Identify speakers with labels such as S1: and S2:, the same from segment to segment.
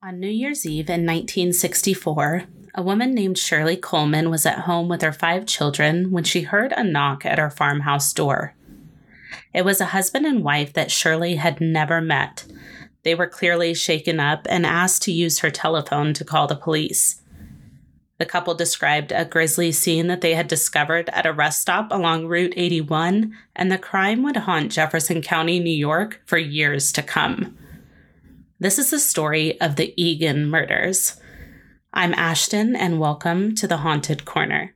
S1: On New Year's Eve in 1964, a woman named Shirley Coleman was at home with her five children when she heard a knock at her farmhouse door. It was a husband and wife that Shirley had never met. They were clearly shaken up and asked to use her telephone to call the police. The couple described a grisly scene that they had discovered at a rest stop along Route 81, and the crime would haunt Jefferson County, New York for years to come. This is the story of the Egan murders. I'm Ashton, and welcome to the Haunted Corner.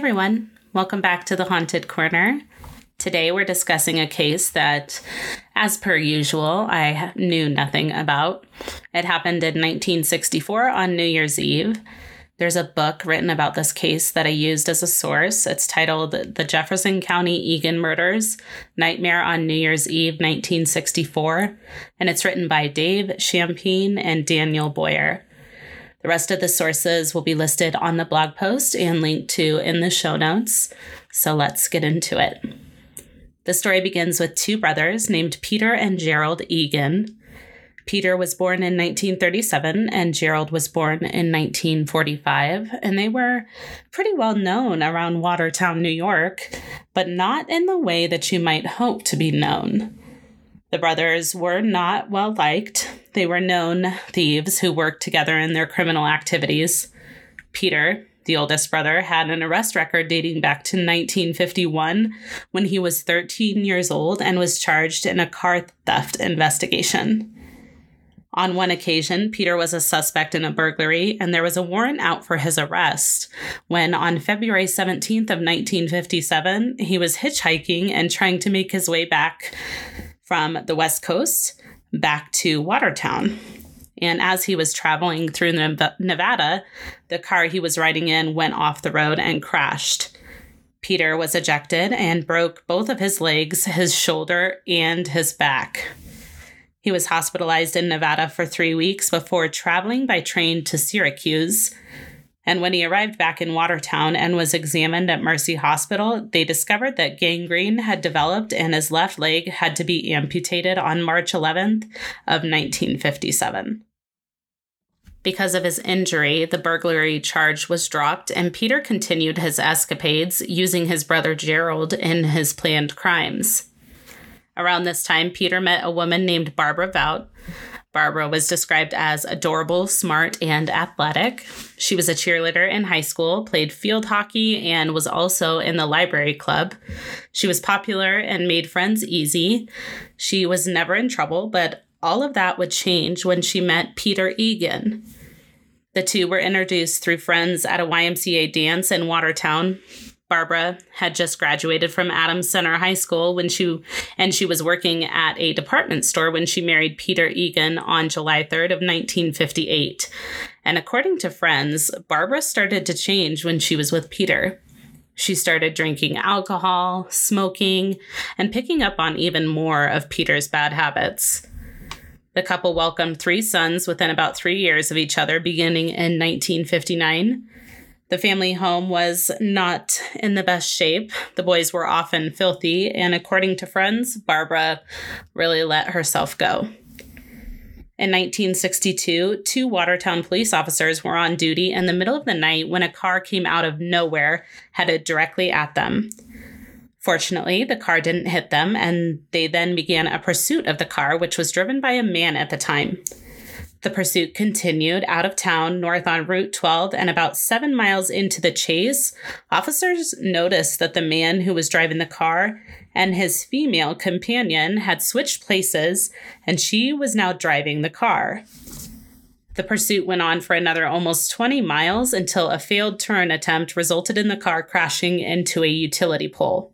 S1: Everyone, welcome back to the Haunted Corner. Today we're discussing a case that, as per usual, I knew nothing about. It happened in 1964 on New Year's Eve. There's a book written about this case that I used as a source. It's titled The Jefferson County Egan Murders Nightmare on New Year's Eve, 1964, and it's written by Dave Shampine and Daniel Boyer. The rest of the sources will be listed on the blog post and linked to in the show notes. So let's get into it. The story begins with two brothers named Peter and Gerald Egan. Peter was born in 1937 and Gerald was born in 1945, and they were pretty well known around Watertown, New York, but not in the way that you might hope to be known. The brothers were not well liked. They were known thieves who worked together in their criminal activities. Peter, the oldest brother, had an arrest record dating back to 1951 when he was 13 years old and was charged in a car theft investigation. On one occasion, Peter was a suspect in a burglary, and there was a warrant out for his arrest when, on February 17th of 1957, he was hitchhiking and trying to make his way back from the West Coast back to Watertown. And as he was traveling through Nevada, the car he was riding in went off the road and crashed. Peter was ejected and broke both of his legs, his shoulder, and his back. He was hospitalized in Nevada for three weeks before traveling by train to Syracuse, and when he arrived back in Watertown and was examined at Mercy Hospital, they discovered that gangrene had developed and his left leg had to be amputated on March 11th of 1957. Because of his injury, the burglary charge was dropped, and Peter continued his escapades using his brother Gerald in his planned crimes. Around this time, Peter met a woman named Barbara Vout, Barbara was described as adorable, smart, and athletic. She was a cheerleader in high school, played field hockey, and was also in the library club. She was popular and made friends easy. She was never in trouble, but all of that would change when she met Peter Egan. The two were introduced through friends at a YMCA dance in Watertown. Barbara had just graduated from Adams Center High School when she and she was working at a department store when she married Peter Egan on July 3rd of 1958. And according to friends, Barbara started to change when she was with Peter. She started drinking alcohol, smoking, and picking up on even more of Peter's bad habits. The couple welcomed three sons within about three years of each other, beginning in 1959. The family home was not in the best shape. The boys were often filthy, and according to friends, Barbara really let herself go. In 1962, two Watertown police officers were on duty in the middle of the night when a car came out of nowhere, headed directly at them. Fortunately, the car didn't hit them, and they then began a pursuit of the car, which was driven by a man at the time. The pursuit continued out of town north on Route 12 and about seven miles into the chase. Officers noticed that the man who was driving the car and his female companion had switched places and she was now driving the car. The pursuit went on for another almost 20 miles until a failed turn attempt resulted in the car crashing into a utility pole.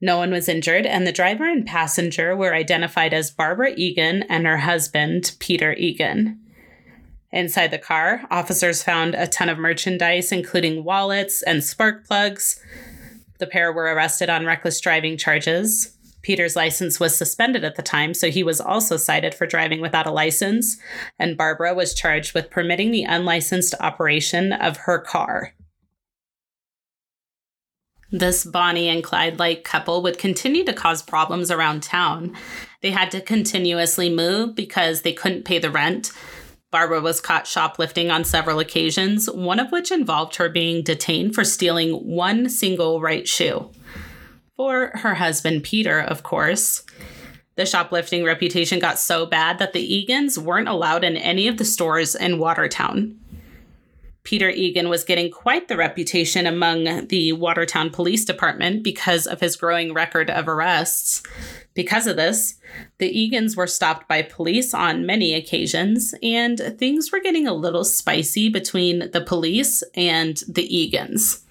S1: No one was injured, and the driver and passenger were identified as Barbara Egan and her husband, Peter Egan. Inside the car, officers found a ton of merchandise, including wallets and spark plugs. The pair were arrested on reckless driving charges. Peter's license was suspended at the time, so he was also cited for driving without a license, and Barbara was charged with permitting the unlicensed operation of her car. This Bonnie and Clyde like couple would continue to cause problems around town. They had to continuously move because they couldn't pay the rent. Barbara was caught shoplifting on several occasions, one of which involved her being detained for stealing one single right shoe. For her husband, Peter, of course. The shoplifting reputation got so bad that the Egans weren't allowed in any of the stores in Watertown. Peter Egan was getting quite the reputation among the Watertown Police Department because of his growing record of arrests. Because of this, the Egans were stopped by police on many occasions, and things were getting a little spicy between the police and the Egans.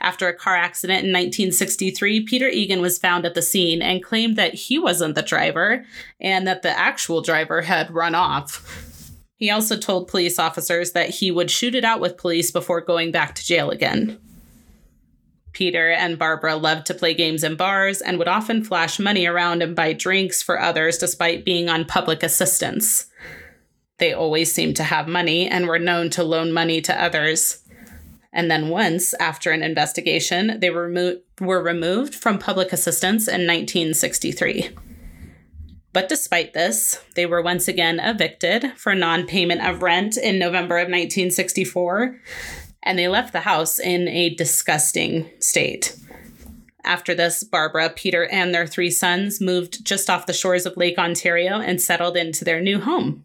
S1: After a car accident in 1963, Peter Egan was found at the scene and claimed that he wasn't the driver and that the actual driver had run off. He also told police officers that he would shoot it out with police before going back to jail again. Peter and Barbara loved to play games in bars and would often flash money around and buy drinks for others despite being on public assistance. They always seemed to have money and were known to loan money to others. And then once, after an investigation, they were, remo- were removed from public assistance in 1963. But despite this, they were once again evicted for non payment of rent in November of 1964, and they left the house in a disgusting state. After this, Barbara, Peter, and their three sons moved just off the shores of Lake Ontario and settled into their new home,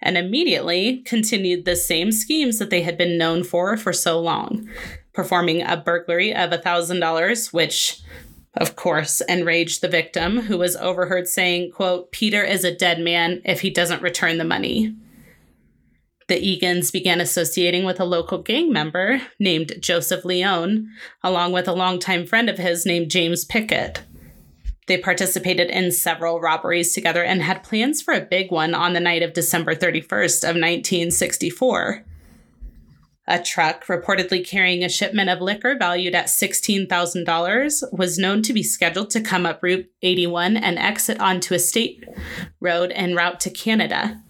S1: and immediately continued the same schemes that they had been known for for so long, performing a burglary of $1,000, which of course, enraged the victim, who was overheard saying, quote, Peter is a dead man if he doesn't return the money. The Egans began associating with a local gang member named Joseph Leone, along with a longtime friend of his named James Pickett. They participated in several robberies together and had plans for a big one on the night of December 31st of 1964. A truck reportedly carrying a shipment of liquor valued at $16,000 was known to be scheduled to come up Route 81 and exit onto a state road en route to Canada.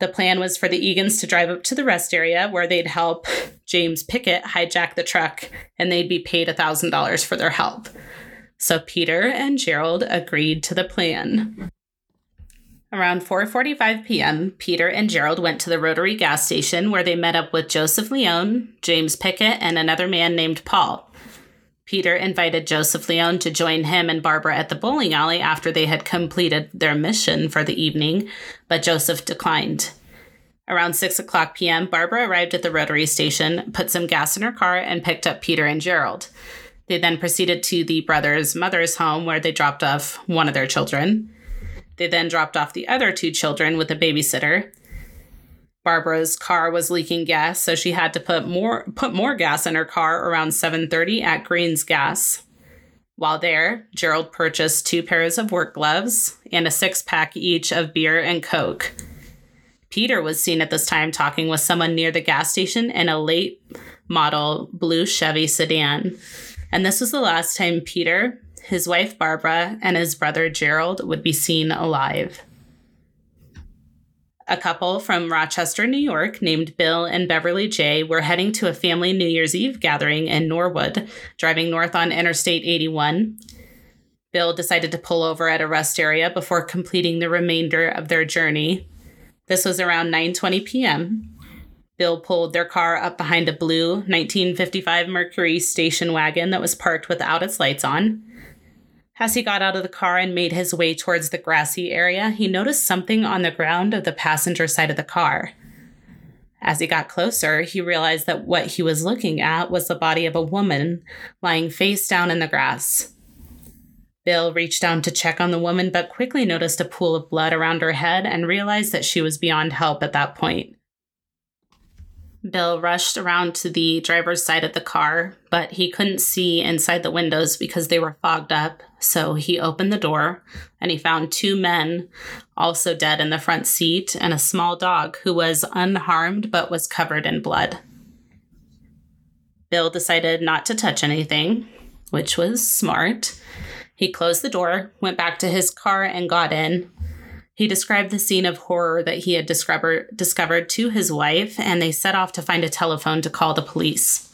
S1: The plan was for the Egans to drive up to the rest area where they'd help James Pickett hijack the truck and they'd be paid $1,000 for their help. So Peter and Gerald agreed to the plan. Around 4:45 p.m., Peter and Gerald went to the Rotary gas station where they met up with Joseph Leone, James Pickett, and another man named Paul. Peter invited Joseph Leone to join him and Barbara at the bowling alley after they had completed their mission for the evening, but Joseph declined. Around 6 o'clock p.m., Barbara arrived at the Rotary station, put some gas in her car, and picked up Peter and Gerald. They then proceeded to the brothers' mother's home where they dropped off one of their children. They then dropped off the other two children with a babysitter. Barbara's car was leaking gas, so she had to put more put more gas in her car around 7:30 at Green's Gas. While there, Gerald purchased two pairs of work gloves and a six-pack each of beer and Coke. Peter was seen at this time talking with someone near the gas station in a late model blue Chevy sedan. And this was the last time Peter his wife Barbara, and his brother Gerald would be seen alive. A couple from Rochester, New York, named Bill and Beverly J., were heading to a family New Year's Eve gathering in Norwood, driving north on Interstate 81. Bill decided to pull over at a rest area before completing the remainder of their journey. This was around 9:20 p.m. Bill pulled their car up behind a blue 1955 Mercury station wagon that was parked without its lights on. As he got out of the car and made his way towards the grassy area, he noticed something on the ground of the passenger side of the car. As he got closer, he realized that what he was looking at was the body of a woman lying face down in the grass. Bill reached down to check on the woman, but quickly noticed a pool of blood around her head and realized that she was beyond help at that point. Bill rushed around to the driver's side of the car, but he couldn't see inside the windows because they were fogged up. So he opened the door and he found two men also dead in the front seat and a small dog who was unharmed but was covered in blood. Bill decided not to touch anything, which was smart. He closed the door, went back to his car, and got in. He described the scene of horror that he had discover- discovered to his wife, and they set off to find a telephone to call the police.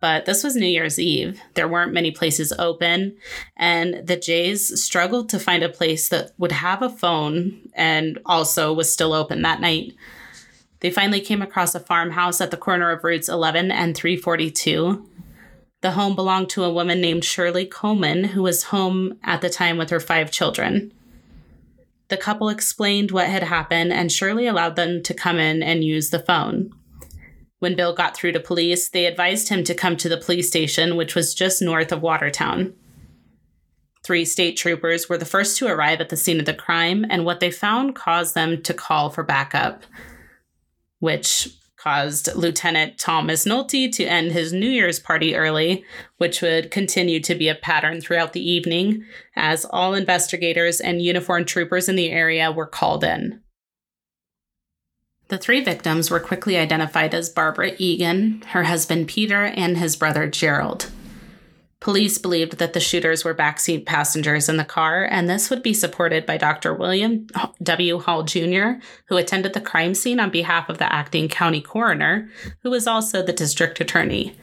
S1: But this was New Year's Eve. There weren't many places open, and the Jays struggled to find a place that would have a phone and also was still open that night. They finally came across a farmhouse at the corner of routes 11 and 342. The home belonged to a woman named Shirley Coleman, who was home at the time with her five children. The couple explained what had happened, and Shirley allowed them to come in and use the phone. When Bill got through to police, they advised him to come to the police station, which was just north of Watertown. Three state troopers were the first to arrive at the scene of the crime, and what they found caused them to call for backup, which caused Lieutenant Thomas Nolte to end his New Year's party early, which would continue to be a pattern throughout the evening, as all investigators and uniformed troopers in the area were called in. The three victims were quickly identified as Barbara Egan, her husband Peter, and his brother Gerald. Police believed that the shooters were backseat passengers in the car, and this would be supported by Dr. William W. Hall Jr., who attended the crime scene on behalf of the acting county coroner, who was also the district attorney.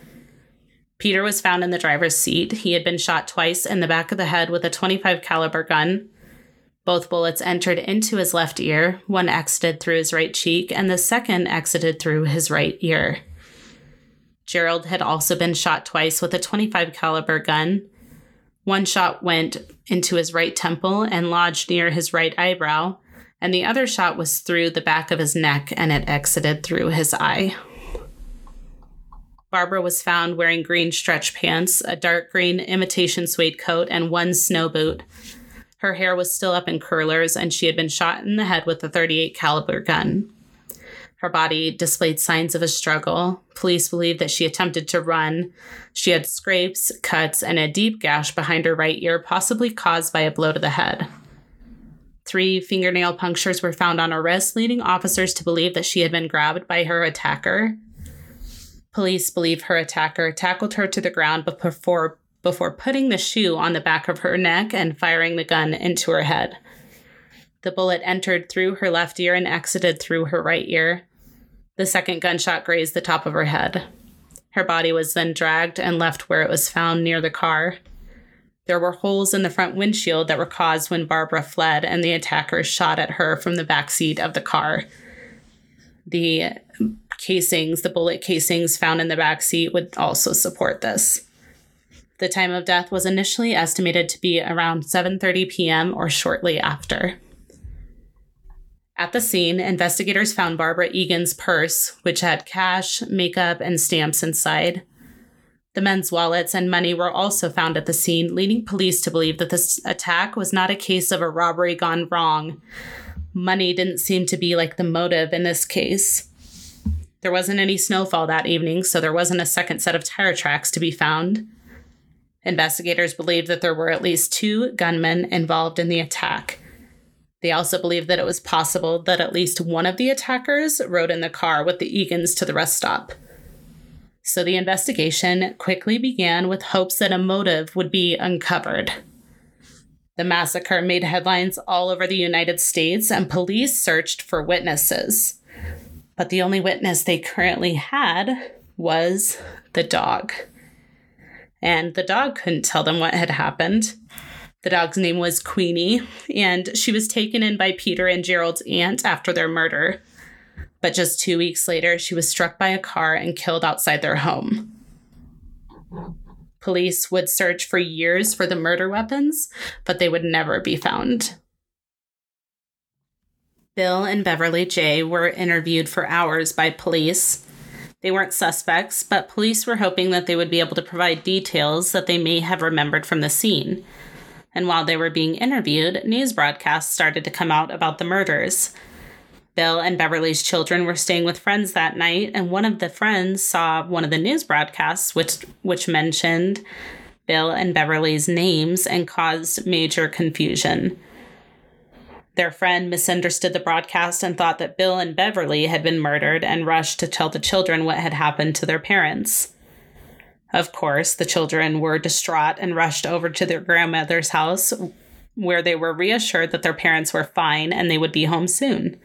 S1: Peter was found in the driver's seat. He had been shot twice in the back of the head with a 25 caliber gun. Both bullets entered into his left ear, one exited through his right cheek, and the second exited through his right ear. Gerald had also been shot twice with a 25 caliber gun. One shot went into his right temple and lodged near his right eyebrow, and the other shot was through the back of his neck and it exited through his eye. Barbara was found wearing green stretch pants, a dark green imitation suede coat, and one snow boot. Her hair was still up in curlers, and she had been shot in the head with a 38 caliber gun. Her body displayed signs of a struggle. Police believe that she attempted to run. She had scrapes, cuts, and a deep gash behind her right ear, possibly caused by a blow to the head. Three fingernail punctures were found on her wrist, leading officers to believe that she had been grabbed by her attacker. Police believe her attacker tackled her to the ground before, before putting the shoe on the back of her neck and firing the gun into her head. The bullet entered through her left ear and exited through her right ear. The second gunshot grazed the top of her head. Her body was then dragged and left where it was found near the car. There were holes in the front windshield that were caused when Barbara fled and the attackers shot at her from the back seat of the car. The casings, the bullet casings found in the back seat would also support this. The time of death was initially estimated to be around 7:30 p.m. or shortly after. At the scene, investigators found Barbara Egan's purse, which had cash, makeup, and stamps inside. The men's wallets and money were also found at the scene, leading police to believe that this attack was not a case of a robbery gone wrong. Money didn't seem to be like the motive in this case. There wasn't any snowfall that evening, so there wasn't a second set of tire tracks to be found. Investigators believed that there were at least two gunmen involved in the attack. They also believe that it was possible that at least one of the attackers rode in the car with the Egans to the rest stop. So the investigation quickly began with hopes that a motive would be uncovered. The massacre made headlines all over the United States, and police searched for witnesses. But the only witness they currently had was the dog. And the dog couldn't tell them what had happened. The dog's name was Queenie, and she was taken in by Peter and Gerald's aunt after their murder. But just two weeks later, she was struck by a car and killed outside their home. Police would search for years for the murder weapons, but they would never be found. Bill and Beverly J were interviewed for hours by police. They weren't suspects, but police were hoping that they would be able to provide details that they may have remembered from the scene and while they were being interviewed, news broadcasts started to come out about the murders. Bill and Beverly's children were staying with friends that night, and one of the friends saw one of the news broadcasts, which which mentioned Bill and Beverly's names and caused major confusion. Their friend misunderstood the broadcast and thought that Bill and Beverly had been murdered and rushed to tell the children what had happened to their parents. Of course, the children were distraught and rushed over to their grandmother's house, where they were reassured that their parents were fine and they would be home soon.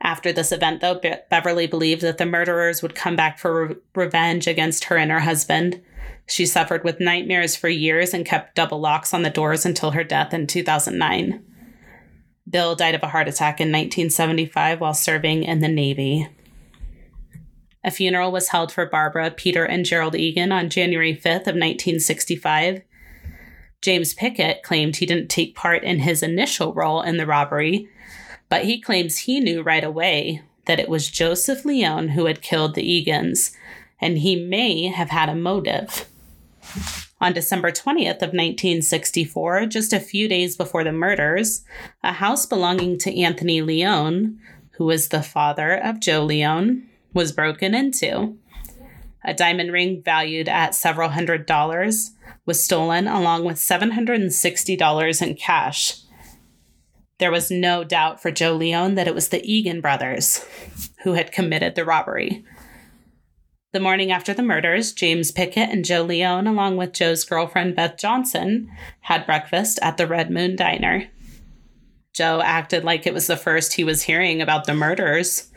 S1: After this event, though, Be- Beverly believed that the murderers would come back for re- revenge against her and her husband. She suffered with nightmares for years and kept double locks on the doors until her death in 2009. Bill died of a heart attack in 1975 while serving in the Navy. A funeral was held for Barbara, Peter, and Gerald Egan on January 5th of 1965. James Pickett claimed he didn't take part in his initial role in the robbery, but he claims he knew right away that it was Joseph Leone who had killed the Egans, and he may have had a motive. On December 20th of 1964, just a few days before the murders, a house belonging to Anthony Leone, who was the father of Joe Leone, was broken into. A diamond ring valued at several hundred dollars was stolen along with $760 in cash. There was no doubt for Joe Leone that it was the Egan brothers who had committed the robbery. The morning after the murders, James Pickett and Joe Leone, along with Joe's girlfriend Beth Johnson, had breakfast at the Red Moon Diner. Joe acted like it was the first he was hearing about the murders.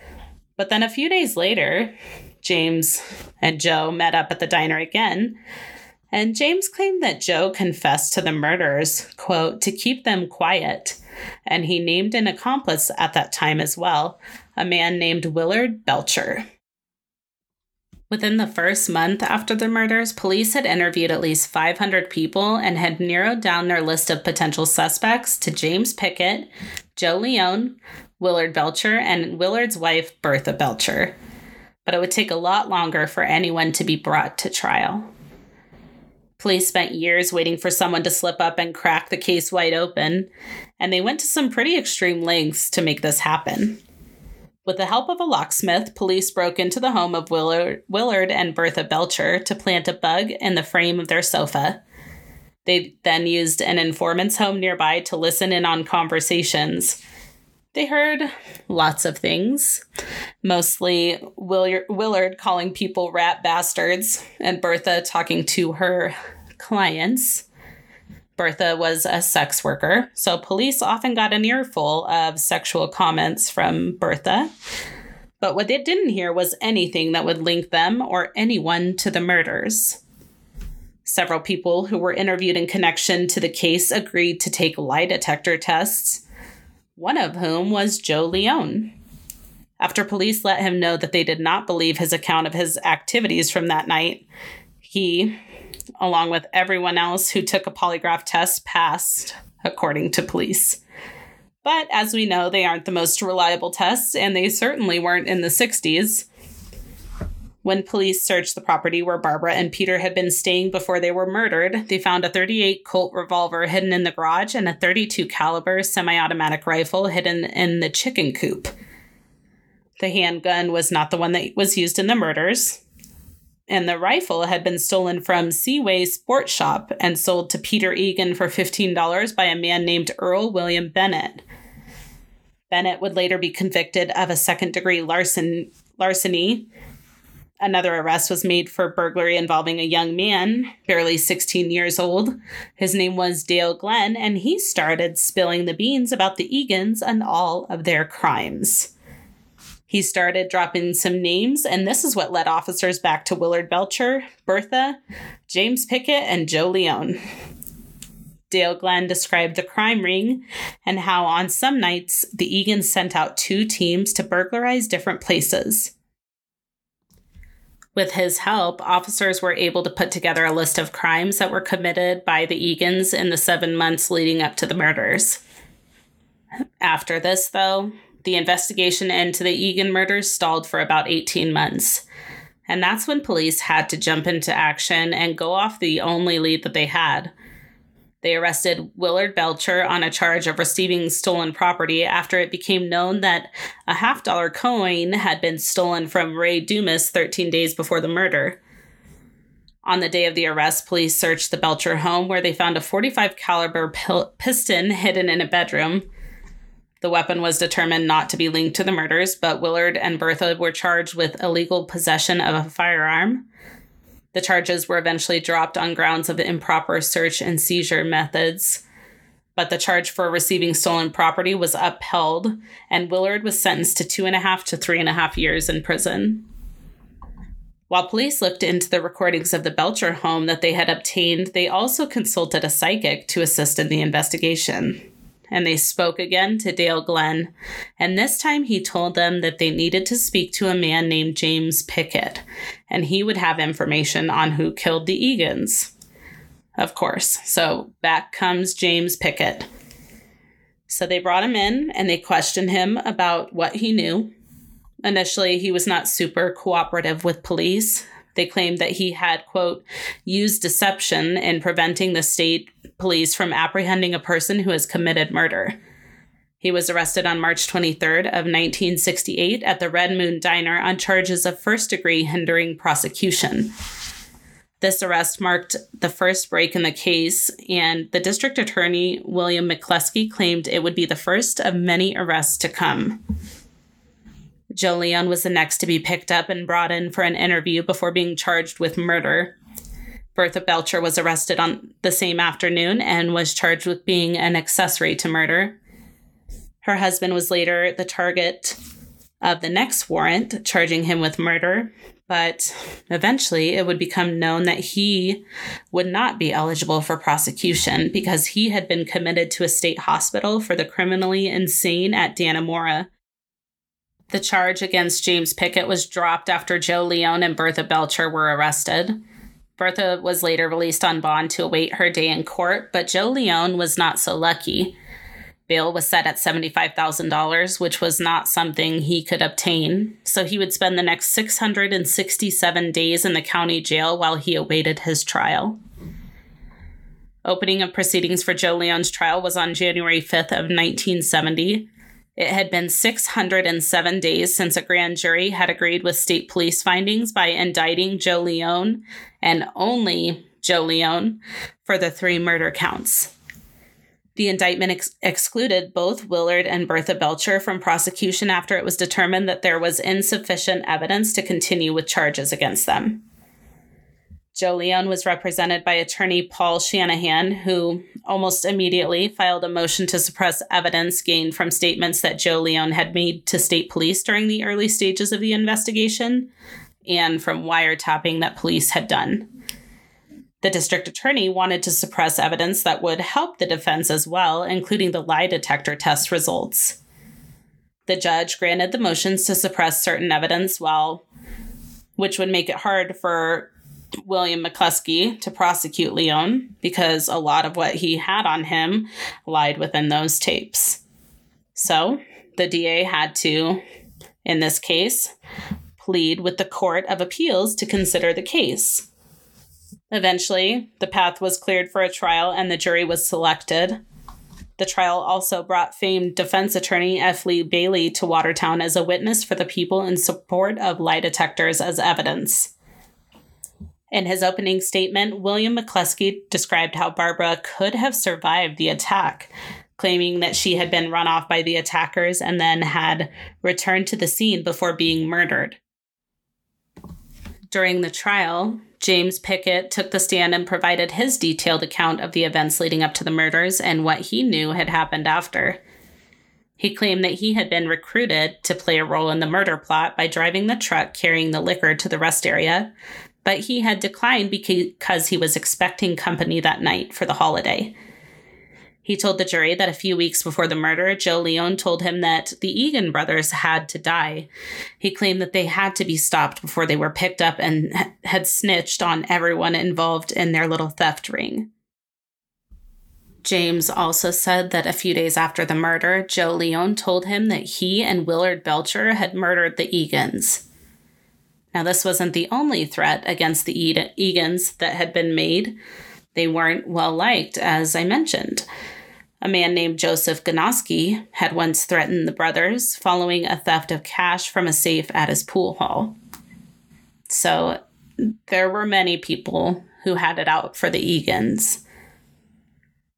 S1: But then a few days later, James and Joe met up at the diner again, and James claimed that Joe confessed to the murders, quote, to keep them quiet. And he named an accomplice at that time as well, a man named Willard Belcher. Within the first month after the murders, police had interviewed at least 500 people and had narrowed down their list of potential suspects to James Pickett, Joe Leone, Willard Belcher, and Willard's wife, Bertha Belcher. But it would take a lot longer for anyone to be brought to trial. Police spent years waiting for someone to slip up and crack the case wide open, and they went to some pretty extreme lengths to make this happen. With the help of a locksmith, police broke into the home of Willard, and Bertha Belcher to plant a bug in the frame of their sofa. They then used an informant's home nearby to listen in on conversations. They heard lots of things, mostly Willard calling people rat bastards and Bertha talking to her clients. Bertha was a sex worker, so police often got an earful of sexual comments from Bertha. But what they didn't hear was anything that would link them or anyone to the murders. Several people who were interviewed in connection to the case agreed to take lie detector tests, one of whom was Joe Leone. After police let him know that they did not believe his account of his activities from that night, he along with everyone else who took a polygraph test, passed, according to police. But as we know, they aren't the most reliable tests, and they certainly weren't in the 60s. When police searched the property where Barbara and Peter had been staying before they were murdered, they found a 38 Colt revolver hidden in the garage and a 32 caliber semi-automatic rifle hidden in the chicken coop. The handgun was not the one that was used in the murders and the rifle had been stolen from Seaway Sports Shop and sold to Peter Egan for $15 by a man named Earl William Bennett. Bennett would later be convicted of a second degree larcen- larceny. Another arrest was made for burglary involving a young man, barely 16 years old. His name was Dale Glenn, and he started spilling the beans about the Egans and all of their crimes. He started dropping some names, and this is what led officers back to Willard Belcher, Bertha, James Pickett, and Joe Leone. Dale Glenn described the crime ring and how on some nights the Egans sent out two teams to burglarize different places. With his help, officers were able to put together a list of crimes that were committed by the Egans in the seven months leading up to the murders. After this, though, the investigation into the Egan murders stalled for about 18 months. And that's when police had to jump into action and go off the only lead that they had. They arrested Willard Belcher on a charge of receiving stolen property after it became known that a half dollar coin had been stolen from Ray Dumas 13 days before the murder. On the day of the arrest, police searched the Belcher home where they found a 45 caliber pil- piston hidden in a bedroom. The weapon was determined not to be linked to the murders, but Willard and Bertha were charged with illegal possession of a firearm. The charges were eventually dropped on grounds of improper search and seizure methods. But the charge for receiving stolen property was upheld, and Willard was sentenced to two and a half to three and a half years in prison. While police looked into the recordings of the Belcher home that they had obtained, they also consulted a psychic to assist in the investigation and they spoke again to Dale Glenn. And this time he told them that they needed to speak to a man named James Pickett, and he would have information on who killed the Egans. Of course. So back comes James Pickett. So they brought him in and they questioned him about what he knew. Initially, he was not super cooperative with police. They claimed that he had, quote, used deception in preventing the state police from apprehending a person who has committed murder. He was arrested on March 23rd of 1968 at the Red Moon Diner on charges of first degree hindering prosecution. This arrest marked the first break in the case, and the district attorney, William McCluskey, claimed it would be the first of many arrests to come. Joe Leone was the next to be picked up and brought in for an interview before being charged with murder. Bertha Belcher was arrested on the same afternoon and was charged with being an accessory to murder. Her husband was later the target of the next warrant, charging him with murder, but eventually it would become known that he would not be eligible for prosecution because he had been committed to a state hospital for the criminally insane at Dannemora the charge against James Pickett was dropped after Joe Leone and Bertha Belcher were arrested. Bertha was later released on bond to await her day in court, but Joe Leone was not so lucky. Bail was set at $75,000, which was not something he could obtain, so he would spend the next 667 days in the county jail while he awaited his trial. Opening of proceedings for Joe Leone's trial was on January 5th of 1970. It had been 607 days since a grand jury had agreed with state police findings by indicting Joe Leone and only Joe Leone for the three murder counts. The indictment ex- excluded both Willard and Bertha Belcher from prosecution after it was determined that there was insufficient evidence to continue with charges against them. Joe Leone was represented by attorney Paul Shanahan, who almost immediately filed a motion to suppress evidence gained from statements that Joe Leone had made to state police during the early stages of the investigation and from wiretapping that police had done. The district attorney wanted to suppress evidence that would help the defense as well, including the lie detector test results. The judge granted the motions to suppress certain evidence while which would make it hard for William McCluskey to prosecute Leone because a lot of what he had on him lied within those tapes. So the DA had to, in this case, plead with the Court of Appeals to consider the case. Eventually, the path was cleared for a trial and the jury was selected. The trial also brought famed defense attorney F. Lee Bailey to Watertown as a witness for the people in support of lie detectors as evidence. In his opening statement, William McCluskey described how Barbara could have survived the attack, claiming that she had been run off by the attackers and then had returned to the scene before being murdered. During the trial, James Pickett took the stand and provided his detailed account of the events leading up to the murders and what he knew had happened after. He claimed that he had been recruited to play a role in the murder plot by driving the truck carrying the liquor to the rest area, but he had declined because he was expecting company that night for the holiday. He told the jury that a few weeks before the murder, Joe Leone told him that the Egan brothers had to die. He claimed that they had to be stopped before they were picked up and had snitched on everyone involved in their little theft ring. James also said that a few days after the murder, Joe Leone told him that he and Willard Belcher had murdered the Egans. Now, this wasn't the only threat against the Egans that had been made. They weren't well liked, as I mentioned. A man named Joseph Ganoski had once threatened the brothers following a theft of cash from a safe at his pool hall. So there were many people who had it out for the Egans.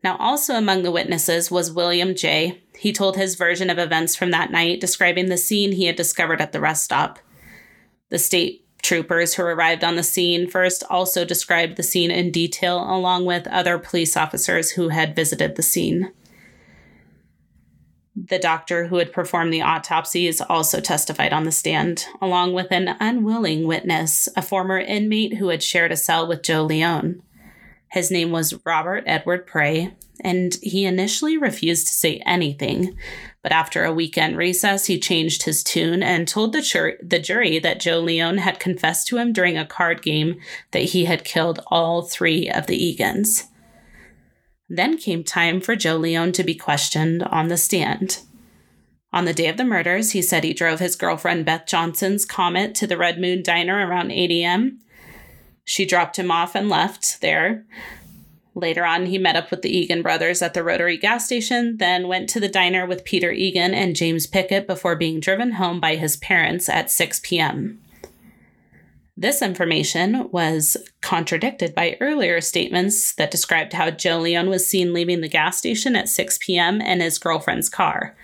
S1: Now, also among the witnesses was William J. He told his version of events from that night, describing the scene he had discovered at the rest stop. The state troopers who arrived on the scene first also described the scene in detail, along with other police officers who had visited the scene. The doctor who had performed the autopsies also testified on the stand, along with an unwilling witness, a former inmate who had shared a cell with Joe Leone. His name was Robert Edward Prey, and he initially refused to say anything. But after a weekend recess, he changed his tune and told the, jur- the jury that Joe Leone had confessed to him during a card game that he had killed all three of the Egans. Then came time for Joe Leone to be questioned on the stand. On the day of the murders, he said he drove his girlfriend Beth Johnson's Comet to the Red Moon Diner around 8 a.m. She dropped him off and left there. Later on, he met up with the Egan brothers at the Rotary gas station, then went to the diner with Peter Egan and James Pickett before being driven home by his parents at 6 p.m. This information was contradicted by earlier statements that described how Joe Leone was seen leaving the gas station at 6 p.m. in his girlfriend's car.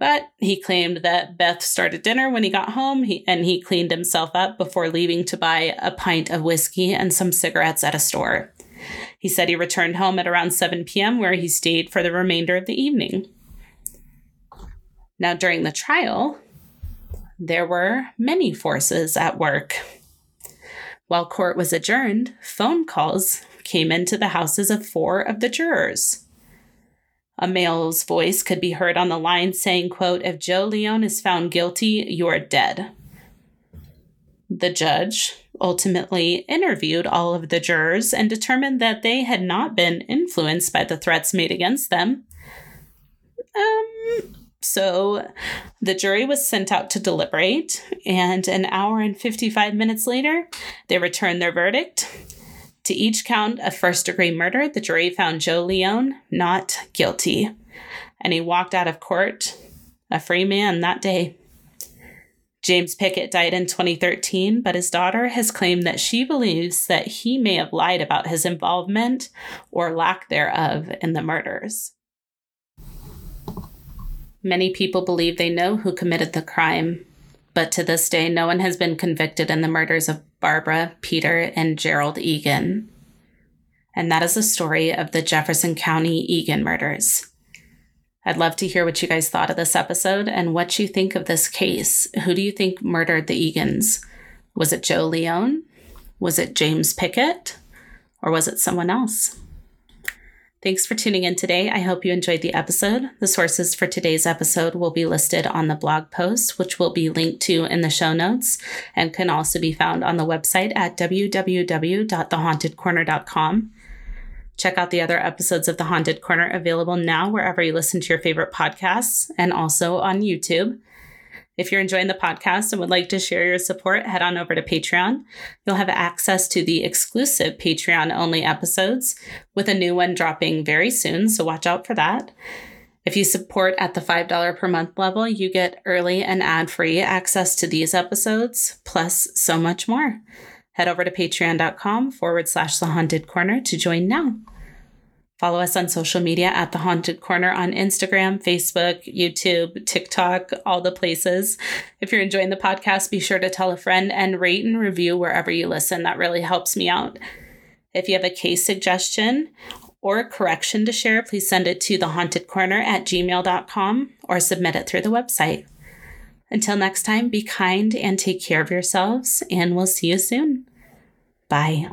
S1: But he claimed that Beth started dinner when he got home and he cleaned himself up before leaving to buy a pint of whiskey and some cigarettes at a store. He said he returned home at around 7 p.m., where he stayed for the remainder of the evening. Now, during the trial, there were many forces at work. While court was adjourned, phone calls came into the houses of four of the jurors. A male's voice could be heard on the line saying, quote, If Joe Leone is found guilty, you're dead. The judge ultimately interviewed all of the jurors and determined that they had not been influenced by the threats made against them. Um, so the jury was sent out to deliberate, and an hour and 55 minutes later, they returned their verdict. To each count of first degree murder, the jury found Joe Leone not guilty, and he walked out of court a free man that day. James Pickett died in 2013, but his daughter has claimed that she believes that he may have lied about his involvement or lack thereof in the murders. Many people believe they know who committed the crime, but to this day, no one has been convicted in the murders of Barbara, Peter, and Gerald Egan. And that is the story of the Jefferson County Egan murders. I'd love to hear what you guys thought of this episode and what you think of this case. Who do you think murdered the Egans? Was it Joe Leone? Was it James Pickett? Or was it someone else? Thanks for tuning in today. I hope you enjoyed the episode. The sources for today's episode will be listed on the blog post, which will be linked to in the show notes and can also be found on the website at www.thehauntedcorner.com. Check out the other episodes of The Haunted Corner available now wherever you listen to your favorite podcasts and also on YouTube. If you're enjoying the podcast and would like to share your support, head on over to Patreon. You'll have access to the exclusive Patreon only episodes with a new one dropping very soon, so watch out for that. If you support at the $5 per month level, you get early and ad free access to these episodes, plus so much more. Head over to patreon.com forward slash the haunted corner to join now. Follow us on social media at The Haunted Corner on Instagram, Facebook, YouTube, TikTok, all the places. If you're enjoying the podcast, be sure to tell a friend and rate and review wherever you listen. That really helps me out. If you have a case suggestion or a correction to share, please send it to thehauntedcorner at gmail.com or submit it through the website. Until next time, be kind and take care of yourselves, and we'll see you soon. Bye.